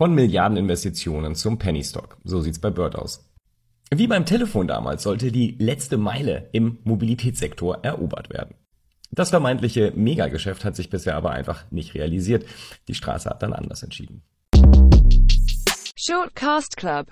Von Milliardeninvestitionen zum Penny Stock. So sieht's bei Bird aus. Wie beim Telefon damals sollte die letzte Meile im Mobilitätssektor erobert werden. Das vermeintliche Megageschäft hat sich bisher aber einfach nicht realisiert. Die Straße hat dann anders entschieden. Shortcast Club